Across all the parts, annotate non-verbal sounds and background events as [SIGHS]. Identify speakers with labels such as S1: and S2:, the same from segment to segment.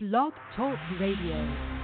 S1: Blog Talk Radio.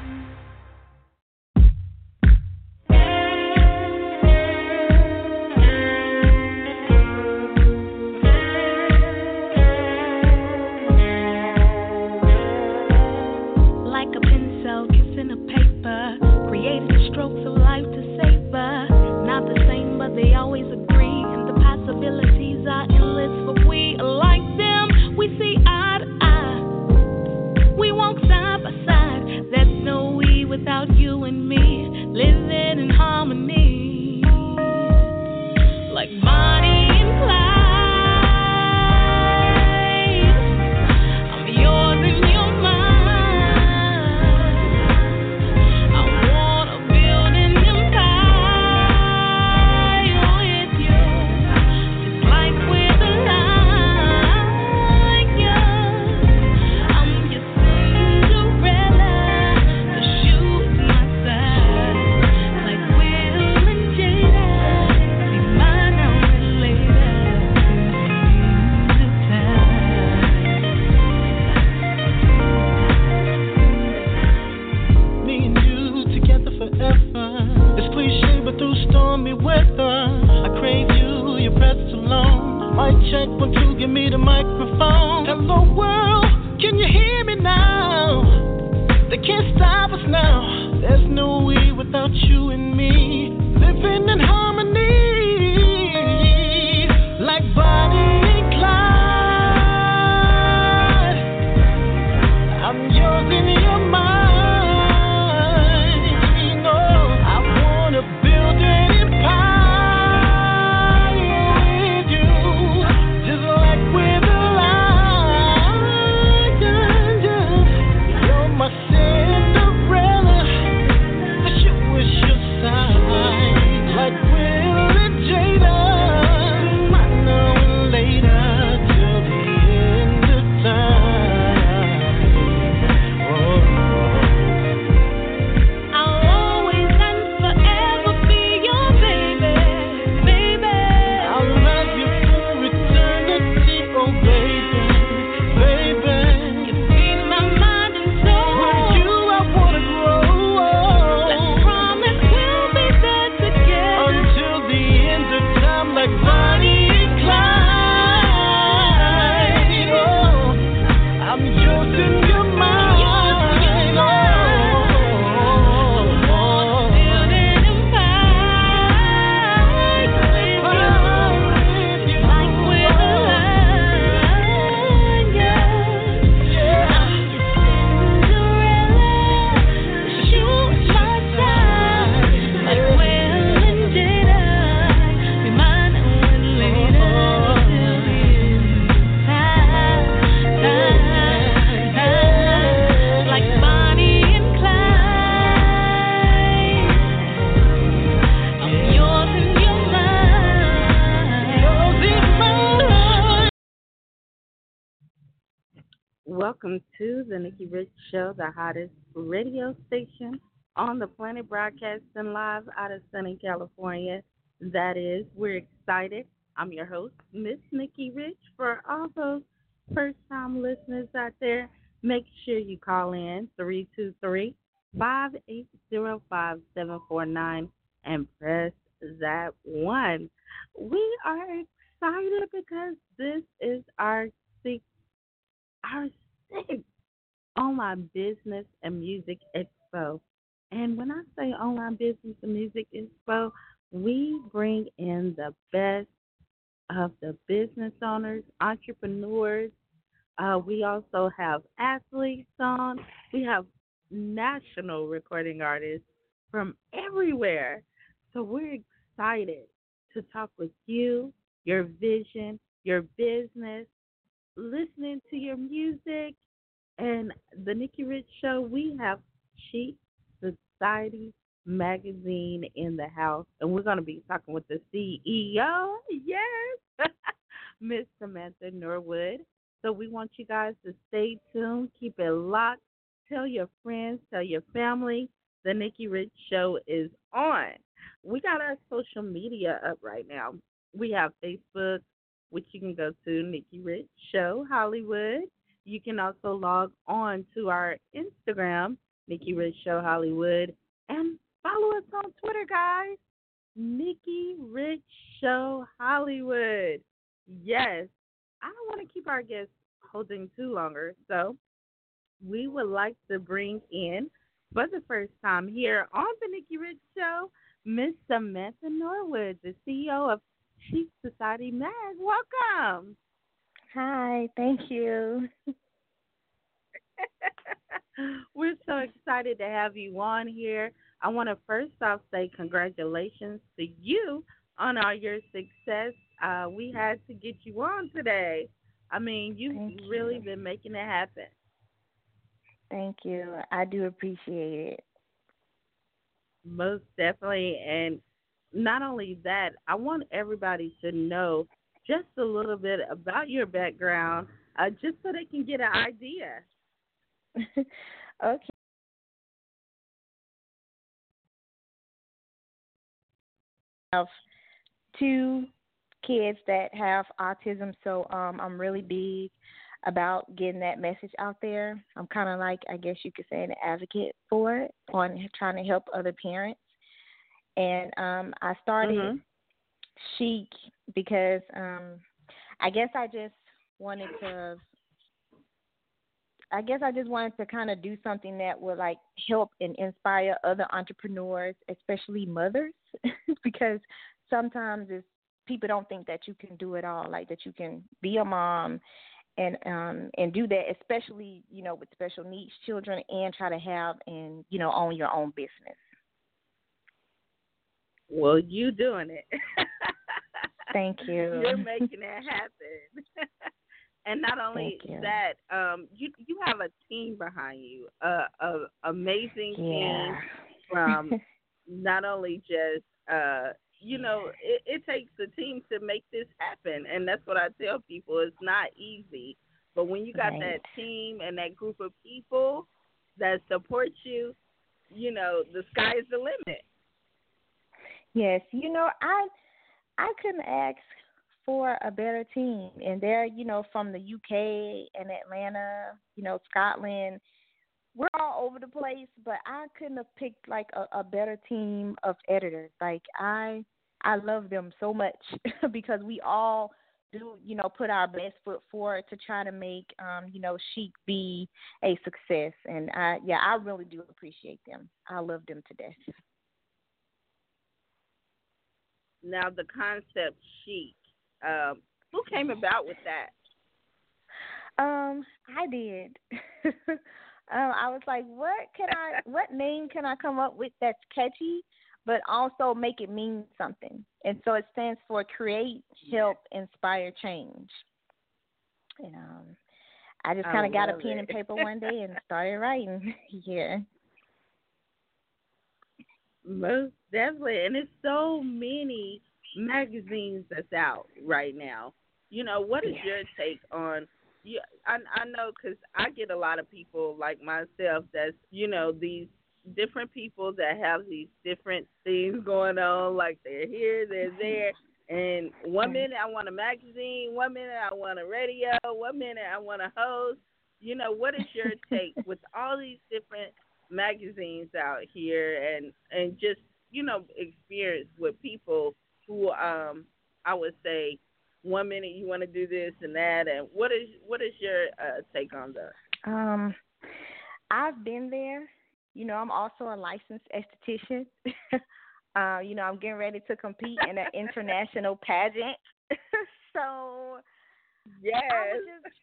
S2: Welcome to the Nikki Rich Show, the hottest radio station on the planet, broadcasting live out of sunny California. That is, we're excited. I'm your host, Miss Nikki Rich. For all those first time listeners out there, make sure you call in 323 580 5749 and press that one. We are excited because this is our sixth our [LAUGHS] online business and music expo. And when I say online business and music expo, we bring in the best of the business owners, entrepreneurs. Uh, we also have athletes on. We have national recording artists from everywhere. So we're excited to talk with you, your vision, your business, listening to your music. And the Nikki Rich Show, we have Chic Society magazine in the house. And we're going to be talking with the CEO. Yes. [LAUGHS] Miss Samantha Norwood. So we want you guys to stay tuned, keep it locked, tell your friends, tell your family. The Nikki Rich Show is on. We got our social media up right now. We have Facebook, which you can go to Nikki Rich Show Hollywood. You can also log on to our Instagram, Nikki Rich Show Hollywood, and follow us on Twitter, guys. Nikki Rich Show Hollywood. Yes, I don't want to keep our guests holding too longer, so we would like to bring in, for the first time here on the Nikki Rich Show, Miss Samantha Norwood, the CEO of Chic Society Mag. Welcome.
S3: Hi, thank you. [LAUGHS]
S2: We're so excited to have you on here. I want to first off say congratulations to you on all your success. Uh, we had to get you on today. I mean, you've
S3: Thank
S2: really
S3: you.
S2: been making it happen.
S3: Thank you. I do appreciate it.
S2: Most definitely. And not only that, I want everybody to know just a little bit about your background, uh, just so they can get an idea. [LAUGHS]
S3: okay. Have two kids that have autism, so um, I'm really big about getting that message out there. I'm kind of like, I guess you could say, an advocate for it, on trying to help other parents. And um, I started
S2: Mhm.
S3: Chic because um, I guess I just wanted to I guess I just wanted to kind of do something that would like help and inspire other entrepreneurs, especially mothers, [LAUGHS] because sometimes it's people don't think that you can do it all, like that you can be a mom and um and do that, especially you know with special needs children, and try to have and you know own your own business.
S2: Well, you doing it. [LAUGHS]
S3: Thank [LAUGHS] you.
S2: You're making it happen. [LAUGHS] and not only that, um, you you have a team behind you, a, a amazing team
S3: Yeah.
S2: from [LAUGHS] not only just uh you know it, it takes a team to make this happen and that's what i tell people it's not easy but when you got
S3: Right.
S2: that team and that group of people that support you you know the sky is the limit
S3: Yes, you know, I I couldn't ask for a better team, and they're you know from the UK and Atlanta, you know Scotland. We're all over the place, but I couldn't have picked like a, a better team of editors. Like I I love them so much [LAUGHS] because we all do you know put our best foot forward to try to make um you know chic be a success and i yeah i really do appreciate them i love them to death
S2: now the concept chic um who came about with that
S3: Um, I did. [LAUGHS] um, I was like, what can I, what name can I come up with that's catchy, but also make it mean something? And so it stands for create, help, inspire, change. And um, I just kind of got a pen
S2: it.
S3: and paper [LAUGHS] one day and started writing. [LAUGHS] yeah.
S2: Most definitely, and it's so many magazines that's out right now. You know, what is your take on? Yeah, I I know because I get a lot of people like myself that's you know these different people that have these different things going on. Like they're here, they're there, and one minute I want a magazine, one minute I want a radio, one minute I want a host. You know, what is your [LAUGHS] take with all these different magazines out here and and just you know experience with people who um I would say one minute you want to do this and that and what is what is your uh, take on that?
S3: Um, I've been there. You know, I'm also a licensed esthetician. [LAUGHS] uh, you know, I'm getting ready to compete in an international pageant. [LAUGHS] so
S2: Yes.
S3: just,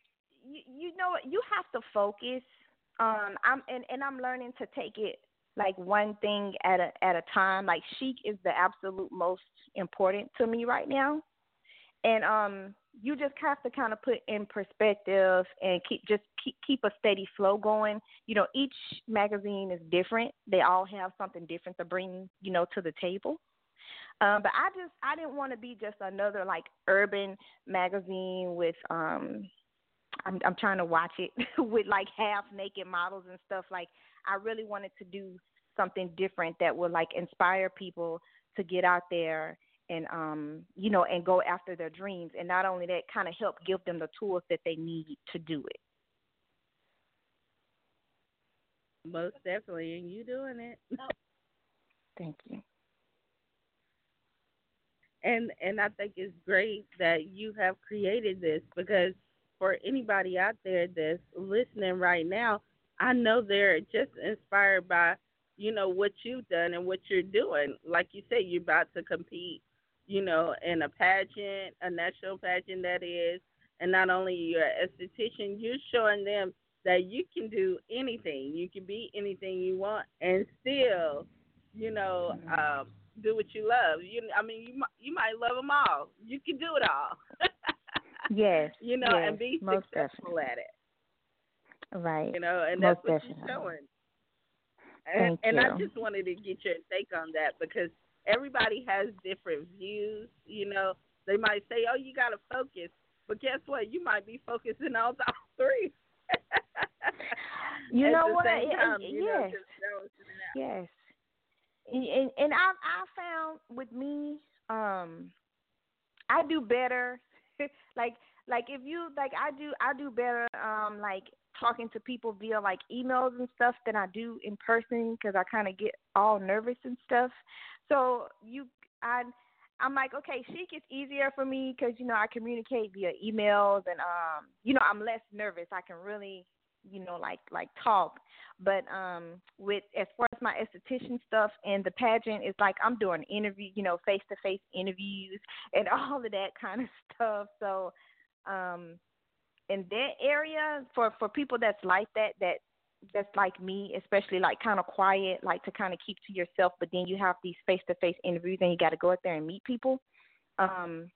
S3: you, you know, you have to focus. Um, I'm and and I'm learning to take it like one thing at a at a time. Like chic is the absolute most important to me right now, and um, you just have to kind of put in perspective and keep just keep keep a steady flow going. You know, each magazine is different. They all have something different to bring, you know, to the table. Um, but I just I didn't want to be just another like urban magazine with um I'm I'm trying to watch it [LAUGHS] with like half naked models and stuff like I really wanted to do something different that would like inspire people to get out there and um you know and go after their dreams and not only that kind of help give them the tools that they need to do it.
S2: Most definitely, and you doing it. [LAUGHS]
S3: Thank you.
S2: And and I think it's great that you have created this because for anybody out there that's listening right now, I know they're just inspired by you know what you've done and what you're doing. Like you say, you're about to compete, you know, in a pageant, a national pageant that is, and not only you're an esthetician, you're showing them that you can do anything. You can be anything you want and still, you know, um, do what you love. You, I mean, you might you might love them all. You can do it all. [LAUGHS]
S3: yes.
S2: You know,
S3: yes,
S2: and be
S3: definitely.
S2: successful at it.
S3: Right.
S2: You know, and
S3: most
S2: that's what
S3: definitely.
S2: you're showing. And, and. I just wanted to get your take on that because everybody has different views. You know, they might say, "Oh, you got to focus," but guess what? You might be focusing on all [LAUGHS] three.
S3: You know what?
S2: time, you
S3: yes.
S2: just balancing it out.
S3: Yes. And and, and I I found with me, um, I do better. Like like if you like I do I do better um like talking to people via like emails and stuff than I do in person because I kind of get all nervous and stuff. So you I I'm like okay, Chic is easier for me because you know I communicate via emails and um you know I'm less nervous. I can really you know like like talk. But um with as far as my esthetician stuff and the pageant it's like i'm doing interview you know face to face interviews and [LAUGHS] all of that kind of stuff. So um in that area for for people that's like that that that's like me especially like kind of quiet like to kind of keep to yourself but then you have these face to face interviews and you got to go out there and meet people um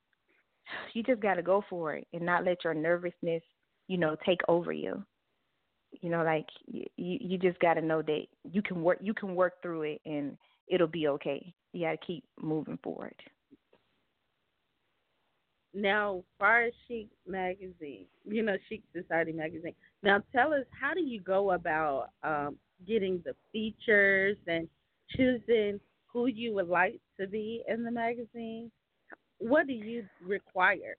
S3: [SIGHS] you just got to go for it and not let your nervousness you know take over you you know like you you just got to know that you can work you can work through it and it'll be okay you got to keep moving forward
S2: Now, far Chic magazine, you know, Chic Society magazine. Now, tell us how do you go about um, getting the features and choosing who you would like to be in the magazine? What do you require?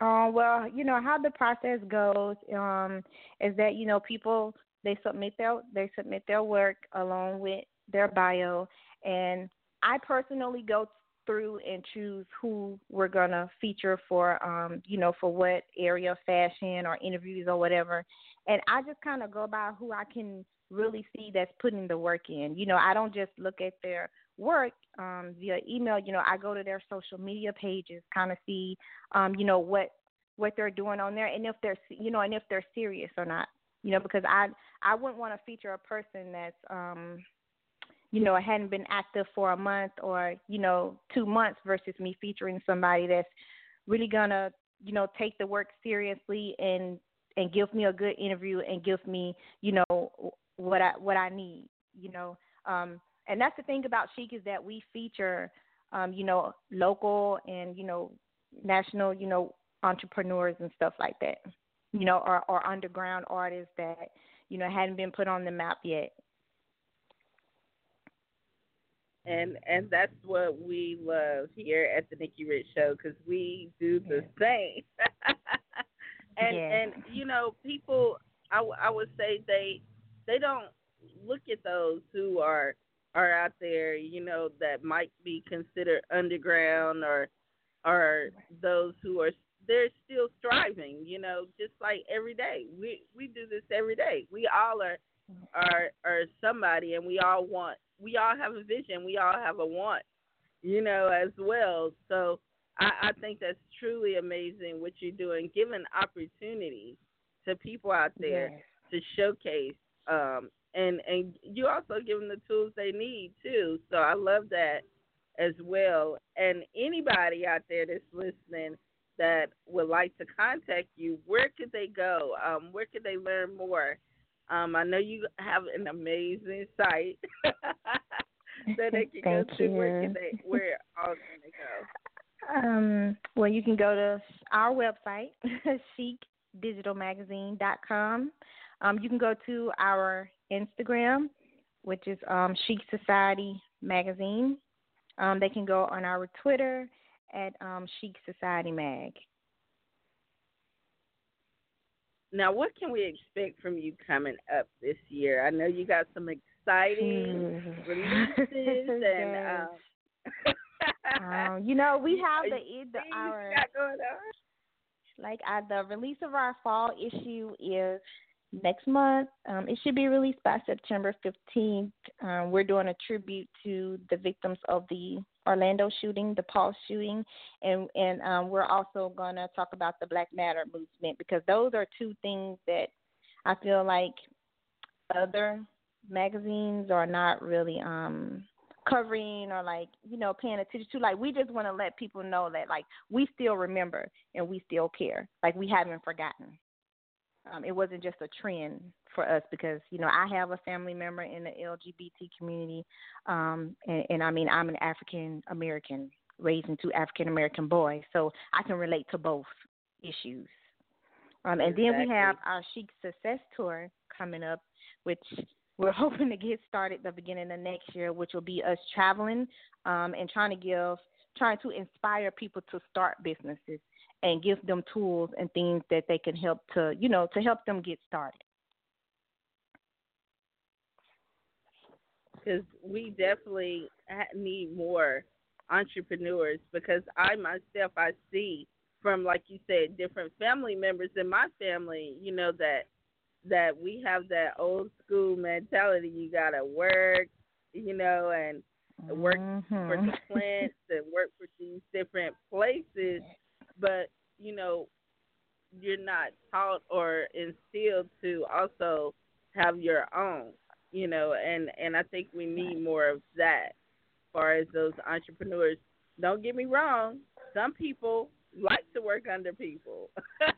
S3: Uh, well, you know how the process goes um, is that you know people they submit their they submit their work along with their bio, and I personally go through and choose who we're gonna feature for um, you know for what area of fashion or interviews or whatever, and I just kind of go by who I can really see that's putting the work in. You know, I don't just look at their work um, via email. You know, I go to their social media pages, kind of see, um, you know, what what they're doing on there, and if they're, you know, and if they're serious or not. You know, because I I wouldn't want to feature a person that's, um, you know, hadn't been active for a month or you know two months versus me featuring somebody that's really gonna, you know, take the work seriously and and give me a good interview and give me, you know, what I what I need. You know, um, and that's the thing about Chic is that we feature, um, you know, local and you know, national, you know, entrepreneurs and stuff like that. You know, or or underground artists that you know hadn't been put on the map yet.
S2: And and that's what we love here at the Nikki Rich Show because we do the same. [LAUGHS] and
S3: Yeah.
S2: and you know people, I, w- I would say they they don't look at those who are are out there, you know, that might be considered underground or or those who are they're still striving, you know, just like every day. We we do this every day. We all are are are somebody and we all want we all have a vision, we all have a want, you know, as well. So I, I think that's truly amazing what you're doing, giving opportunity to people out there
S3: Yes.
S2: to showcase um and and you also give them the tools they need too. So i love that as well. And anybody out there that's listening that would like to contact you where could they go? Um where could they learn more? Um i know you have an amazing site [LAUGHS] that they can go to. Where can they where all can they go?
S3: Um, well, you can go to our website, [LAUGHS] chicdigitalmagazine.com. Um, you can go to our Instagram, which is um, Chic Society Magazine. Um, they can go on our Twitter at um, Chic Society Mag.
S2: now, what can we expect from you coming up this year? I know you got some exciting hmm. releases [LAUGHS] and.
S3: Um, [LAUGHS] um, you know, we have the, the our like the release of our fall issue is next month. Um, it should be released by September 15th. Um, we're doing a tribute to the victims of the Orlando shooting, the Paul shooting, and and um, we're also to talk about the Black Matter movement because those are two things that I feel like other magazines are not really um covering or like you know paying attention to like we just want to let people know that like we still remember and we still care like we haven't forgotten um, it wasn't just a trend for us because you know I have a family member in the LGBT community, um, and, and I mean I'm an African American raising two African American boys, so I can relate to both issues. Um, and exactly. then we have our Chic Success Tour coming up, which we're [LAUGHS] hoping to get started the beginning of next year, which will be us traveling um, and trying to give, trying to inspire people to start businesses and give them tools and things that they can help to, you know, to help them get started.
S2: Because we definitely need more entrepreneurs because I myself I see from like you said different family members in my family, you know that that we have that old school mentality. You gotta work, you know, and work mm-hmm. for the plants and work for these different places but you know you're not taught or instilled to also have your own you know and and i think we need more of that as far as those entrepreneurs. Don't get me wrong some people like to work under people. [LAUGHS]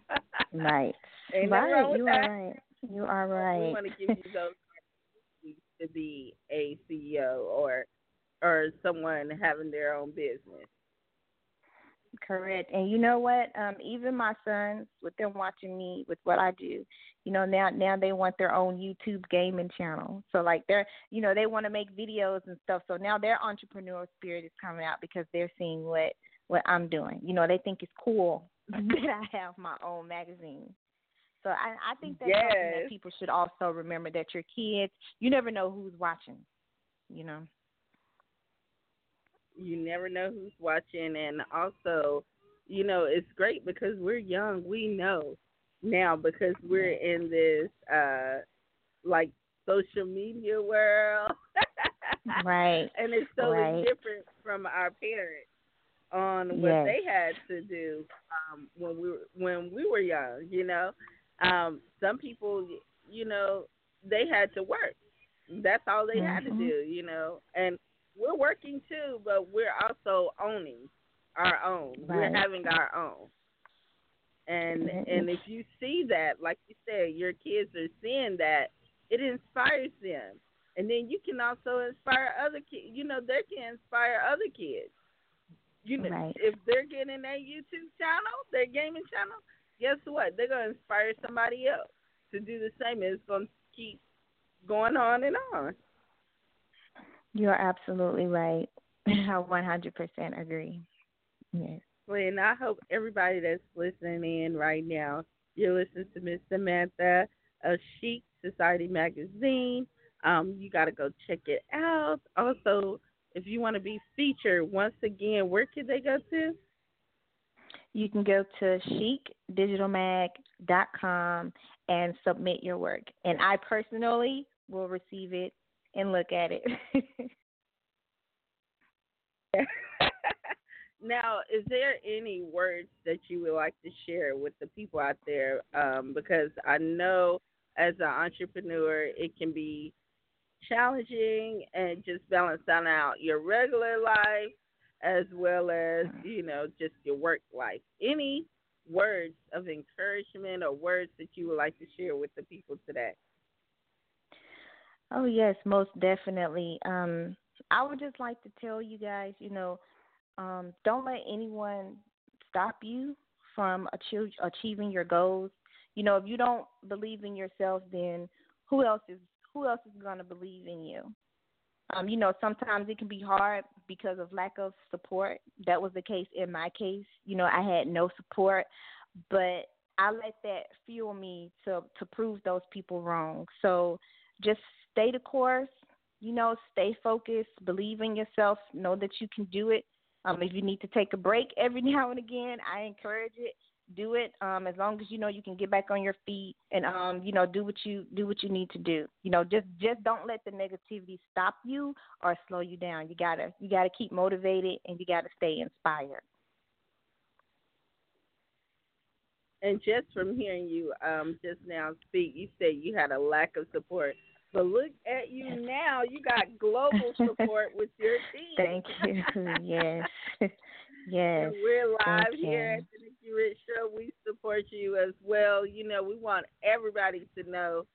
S3: Right.
S2: Ain't
S3: right you
S2: that.
S3: are right. You are right
S2: we want to give you [LAUGHS] those to be a ceo or or someone having their own business
S3: Correct. And you know what? Um, even my sons, with them watching me with what I do, you know, now now they want their own YouTube gaming channel. So like they're you know, they want to make videos and stuff. So now their entrepreneurial spirit is coming out because they're seeing what what I'm doing. You know, they think it's cool [LAUGHS] that I have my own magazine. So I I think that's
S2: yes.
S3: something that people should also remember that your kids, you never know who's watching, you know
S2: you never know who's watching and also you know it's great because we're young we know now because we're in this uh like social media world [LAUGHS]
S3: right
S2: and it's totally
S3: right.
S2: different from our parents on what
S3: yes.
S2: they had to do um when we were when we were young you know um some people you know they had to work that's all they mm-hmm. had to
S3: mm-hmm.
S2: do you know and we're working too, but we're also owning our own.
S3: Right.
S2: We're having our own. And
S3: mm-hmm.
S2: and if you see that, like you said, your kids are seeing that, it inspires them. And then you can also inspire other kids. You know, they can inspire other kids. You know,
S3: right.
S2: if they're getting a YouTube channel, their gaming channel, guess what? They're gonna inspire somebody else to do the same. And it's gonna keep going on and on.
S3: You're absolutely right. [LAUGHS] I 100% agree. Yes.
S2: Well, and I hope everybody that's listening in right now, you're listening to Miss Samantha of Chic Society Magazine. Um, you got to go check it out. Also, if you want to be featured, once again, where can they go to?
S3: You can go to chicdigitalmag.com and submit your work. And I personally will receive it and look at it. [LAUGHS]
S2: now, is there any words that you would like to share with the people out there? Um, because I know as an entrepreneur, it can be challenging and just balancing out your regular life as well as, you know, just your work life. Any words of encouragement or words that you would like to share with the people today?
S3: Oh yes, most definitely. Um, I would just like to tell you guys, you know, um, don't let anyone stop you from achieve, achieving your goals. You know, if you don't believe in yourself, then who else is who else is going to believe in you? Um, you know, sometimes it can be hard because of lack of support. That was the case in my case. You know, I had no support, but I let that fuel me to to prove those people wrong. So just stay the course, you know, stay focused, believe in yourself, know that you can do it. Um, if you need to take a break every [LAUGHS] now and again, I encourage it. Do it um, as long as you know you can get back on your feet and um, you know do what you do what you need to do. You know, just just don't let the negativity stop you or slow you down. You gotta you gotta keep motivated and you gotta stay inspired.
S2: And just from hearing you um, just now speak, you said you had a lack of support. But look at you now. You got global support [LAUGHS] with your team.
S3: Thank you. Yes. [LAUGHS] yes.
S2: And we're live
S3: Thank
S2: here
S3: you.
S2: at the Nikki Rich Show. We support you as well. You know, we want everybody to know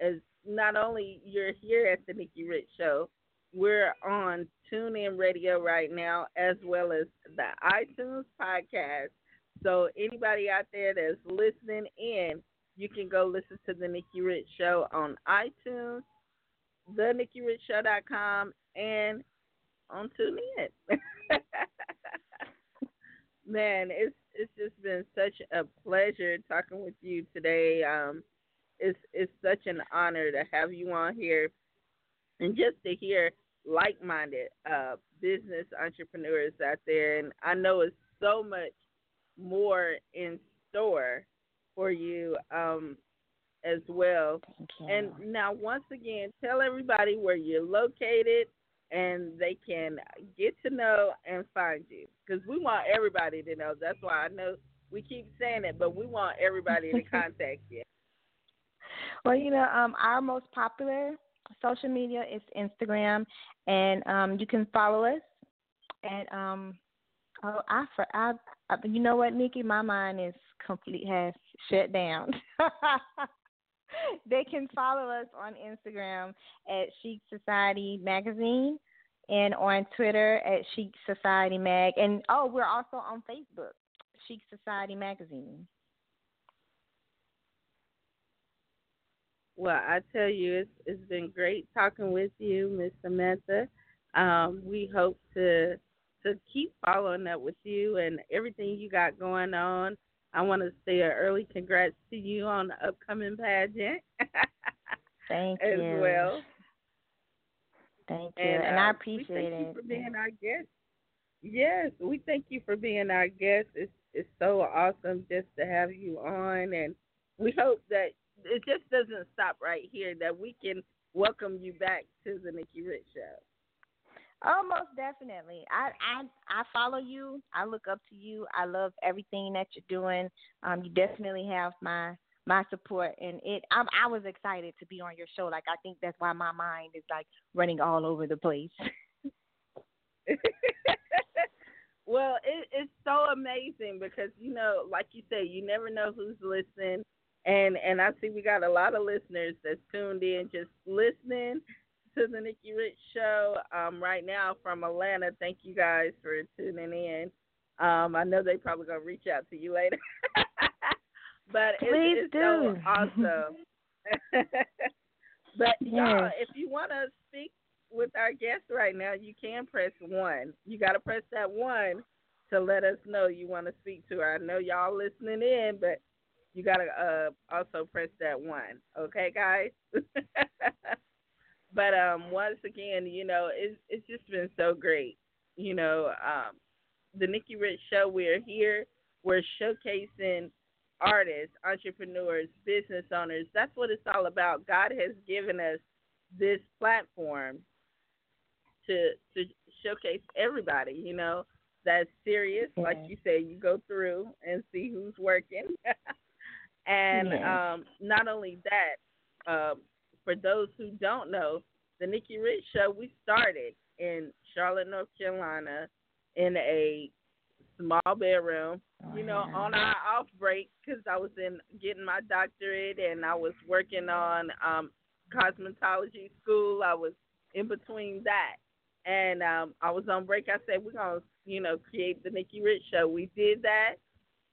S2: as not only you're here at the Nikki Rich Show, we're on TuneIn Radio right now, as well as the iTunes podcast. So anybody out there that's listening in, you can go listen to the Nikki Rich Show on iTunes, theNikkiRichShow.com, and on TuneIn. [LAUGHS] Man, it's it's just been such a pleasure talking with you today. Um, it's it's such an honor to have you on here, and just to hear like-minded uh, business entrepreneurs out there. And I know it's so much more in store for you um, as well. And now, once again, tell everybody where you're located and they can get to know and find you. Because we want everybody to know. That's why I know we keep saying it, but we want everybody to [LAUGHS] contact you.
S3: Well, you know, um, our most popular social media is Instagram, and um, you can follow us. And um, oh, I, for, I, I, you know what, Nikki, my mind is complete has shut down. [LAUGHS] they can follow us on Instagram at Chic Society Magazine and on Twitter at Chic Society Mag. And oh, we're also on Facebook, Chic Society Magazine.
S2: Well, I tell you, it's it's been great talking with you, Miss Samantha. Um, we hope to to keep following up with you and everything you got going on. I want to say an early congrats to you on the upcoming pageant [LAUGHS]
S3: Thank
S2: as
S3: you.
S2: As well.
S3: Thank you. And, I
S2: uh,
S3: appreciate
S2: we thank
S3: it.
S2: you for being our guest. Yes, we thank you for being our guest. It's it's so awesome just to have you on, and we hope that it just doesn't stop right here. That we can welcome you back to the Nikki Rich Show.
S3: Oh, most definitely. I I I follow you. I look up to you. I love everything that you're doing. Um, you definitely have my my support, and it. I'm, I was excited to be on your show. Like I think that's why my mind is like running all over the place. [LAUGHS]
S2: well, it, it's so amazing because you know, like you say, you never know who's listening, and and I see we got a lot of listeners that's tuned in, just listening to the Nikki Rich Show um, right now from Atlanta. Thank you guys for tuning in. Um, I know they probably gonna reach out to you later, [LAUGHS] but
S3: Please
S2: it's, it's
S3: do.
S2: so awesome. [LAUGHS] but y'all, if you want to speak with our guest right now, you can press one. You got to press that one to let us know you want to speak to her. I know y'all listening in, but you got to uh, also press that one. Okay, guys? [LAUGHS] but um, once again, you know, it's, it's just been so great. You know, um, the Nikki Rich Show, we're here. We're showcasing artists, entrepreneurs, business owners. That's what it's all about. God has given us this platform to to showcase everybody, you know, that's serious. Like you say, you go through and see who's working. [LAUGHS] and
S3: Yeah.
S2: um, not only that, um, for those who don't know, the Nikki Rich Show, we started in Charlotte, North Carolina, in a small bedroom. You know, on our off break because I was in getting my doctorate and I was working on um, cosmetology school. I was in between that, and um, I was on break. I said we're gonna, you know, create the Nikki Rich Show. We did that,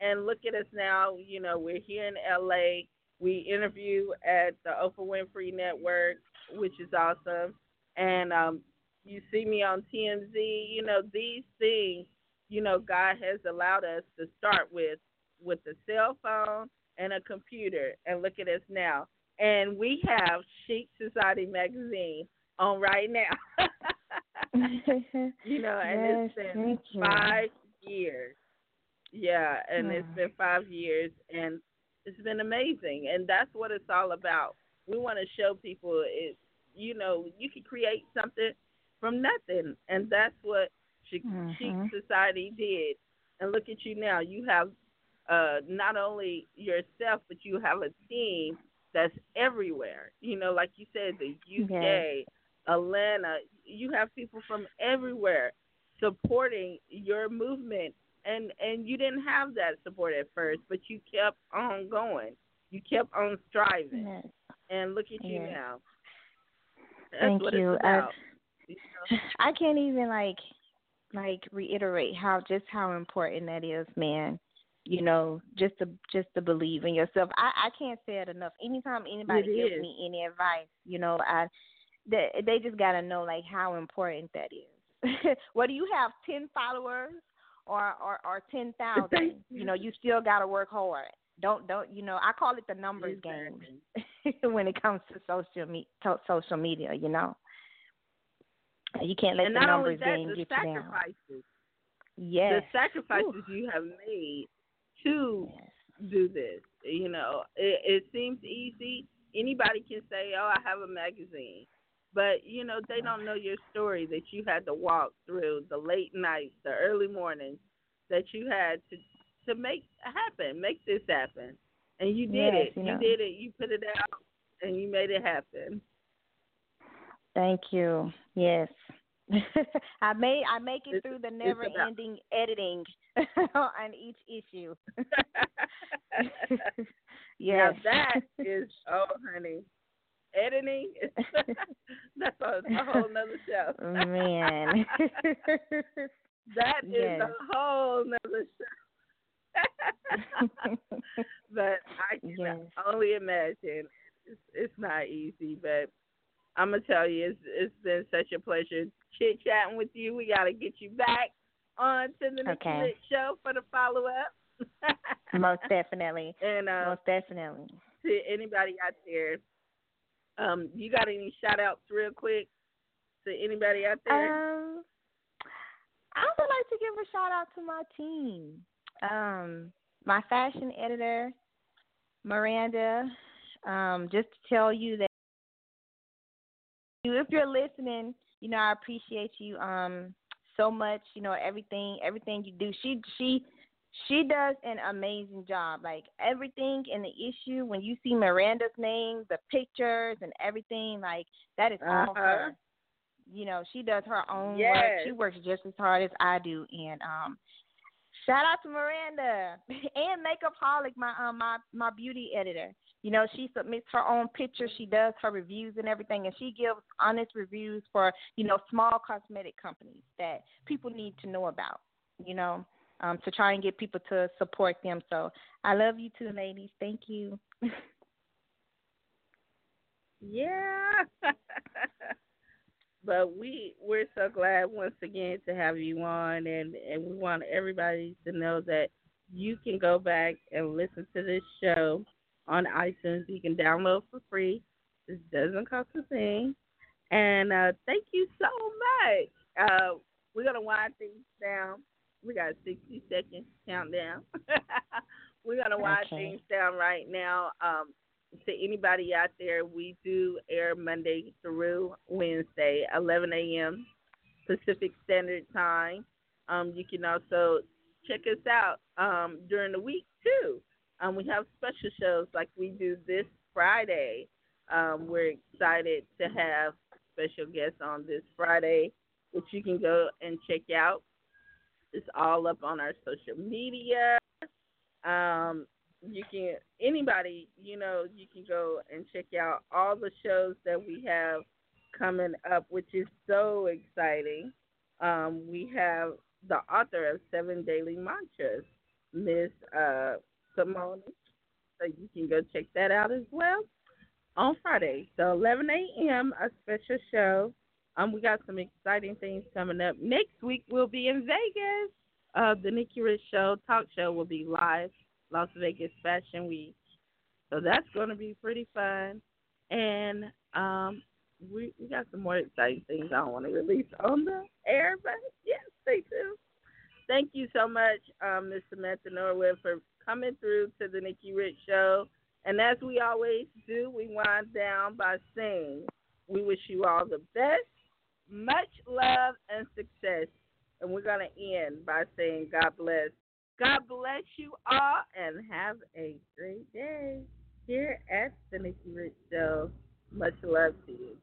S2: and look at us now. You know, we're here in LA. We interview at the Oprah Winfrey Network, which is awesome. And um, you see me on TMZ. You know, these things, you know, God has allowed us to start with with a cell phone and a computer, and look at us now. And we have Chic Society magazine on right now. [LAUGHS] you know, and
S3: yes,
S2: it's been five years. Yeah, and it's been five years, and it's been amazing. And that's what it's all about. We want to show people it. You know, you can create something from nothing, and that's what Chic,
S3: mm-hmm.
S2: Society did. And look at you now. You have uh, not only yourself, but you have a team that's everywhere. You know, like you said, the UK,
S3: yes.
S2: Atlanta. You have people from everywhere supporting your movement, and and you didn't have that support at first, but you kept on going. You kept on striving,
S3: yes.
S2: and look at you
S3: yes.
S2: now. That's
S3: Thank you. I, [SIGHS] I can't even like like reiterate how just how important that is, man. You know, just to just to believe in yourself. I I can't say it enough. Anytime anybody
S2: It
S3: gives
S2: is.
S3: me any advice, you know, I they they just gotta know like how important that is. [LAUGHS] Whether you have ten followers or or, or ten thousand, you know, you still gotta work hard. Don't don't you know? I call it the numbers
S2: Exactly.
S3: game [LAUGHS] when it comes to social me to social media. You know, you can't let
S2: and
S3: the numbers
S2: that,
S3: game
S2: the
S3: get you down.
S2: sacrifices.
S3: Yes.
S2: The sacrifices you have made to
S3: Yes.
S2: do this. You know, it, it seems easy. Anybody can say, "Oh, I have a magazine," but you know they don't know your story that you had to walk through the late nights, the early mornings that you had to to make happen, make this happen, and you did
S3: Yes,
S2: it.
S3: you
S2: You did it. You put it out, and you made it happen.
S3: Thank you. Yes. [LAUGHS] I may I make it
S2: It's-
S3: through the never ending editing [LAUGHS] on each issue. [LAUGHS] yes.
S2: Now that is, oh honey, editing. [LAUGHS] that's a, a whole nother show. [LAUGHS]
S3: Man. [LAUGHS]
S2: That is
S3: Yes.
S2: a whole nother show. but I can
S3: Yes.
S2: only imagine. It's, it's not easy, but I'm gonna tell you, it's it's been such a pleasure chit chatting with you. We gotta get you back on to the next
S3: Okay.
S2: Show for the follow up.
S3: Most definitely.
S2: and uh,
S3: Most definitely.
S2: to anybody out there, um, you got any shout outs real quick to anybody out there?
S3: Um, I would like to give a shout out to my team. Um, my fashion editor, Miranda. Um, just to tell you that if you're listening, you know I appreciate you um so much. You know everything, everything you do. She she she does an amazing job. Like everything in the issue, when you see Miranda's name, the pictures and everything, like that is all
S2: Uh-huh.
S3: her you know, she does her own work. She works just as hard as I do. And um shout out to Miranda [LAUGHS] and Makeup Holic, my um my my beauty editor. You know, she submits her own pictures, she does her reviews and everything and she gives honest reviews for, you know, small cosmetic companies that people need to know about, you know, um, to try and get people to support them. So I love you too, ladies. Thank you. [LAUGHS]
S2: Yeah. [LAUGHS] but we we're so glad once again to have you on and and we want everybody to know that you can go back and listen to this show on iTunes. You can download for free. This doesn't cost a thing. And uh thank you so much. Uh we're gonna wind things down. We got a sixty second countdown. we're gonna wind
S3: Okay.
S2: things down right now. Um to anybody out there, we do air Monday through Wednesday, 11 a.m. Pacific Standard Time. Um, you can also check us out um, during the week too. Um, we have special shows like we do this Friday. Um, we're excited to have special guests on this Friday, which you can go and check out. It's all up on our social media. Um, you can anybody you know you can go and check out all the shows that we have coming up which is so exciting. Um, we have the author of seven daily mantras miss uh, simone. So you can go check that out as well on friday. So 11 a.m a special show um, we got some exciting things coming up next week we'll be in vegas uh, the nikki rich show talk show will be live Las Vegas Fashion Week. So that's going to be pretty fun. And um, we we got some more exciting things I don't want to release on the air, but yes, stay tuned. Thank you so much, um, Ms. Samantha Norwood, for coming through to the Nikki Rich Show. And as we always do, we wind down by saying, we wish you all the best, much love, and success. And we're going to end by saying, God bless. God bless you all and have a great day here at the Nikki Rich Show. Much love to you.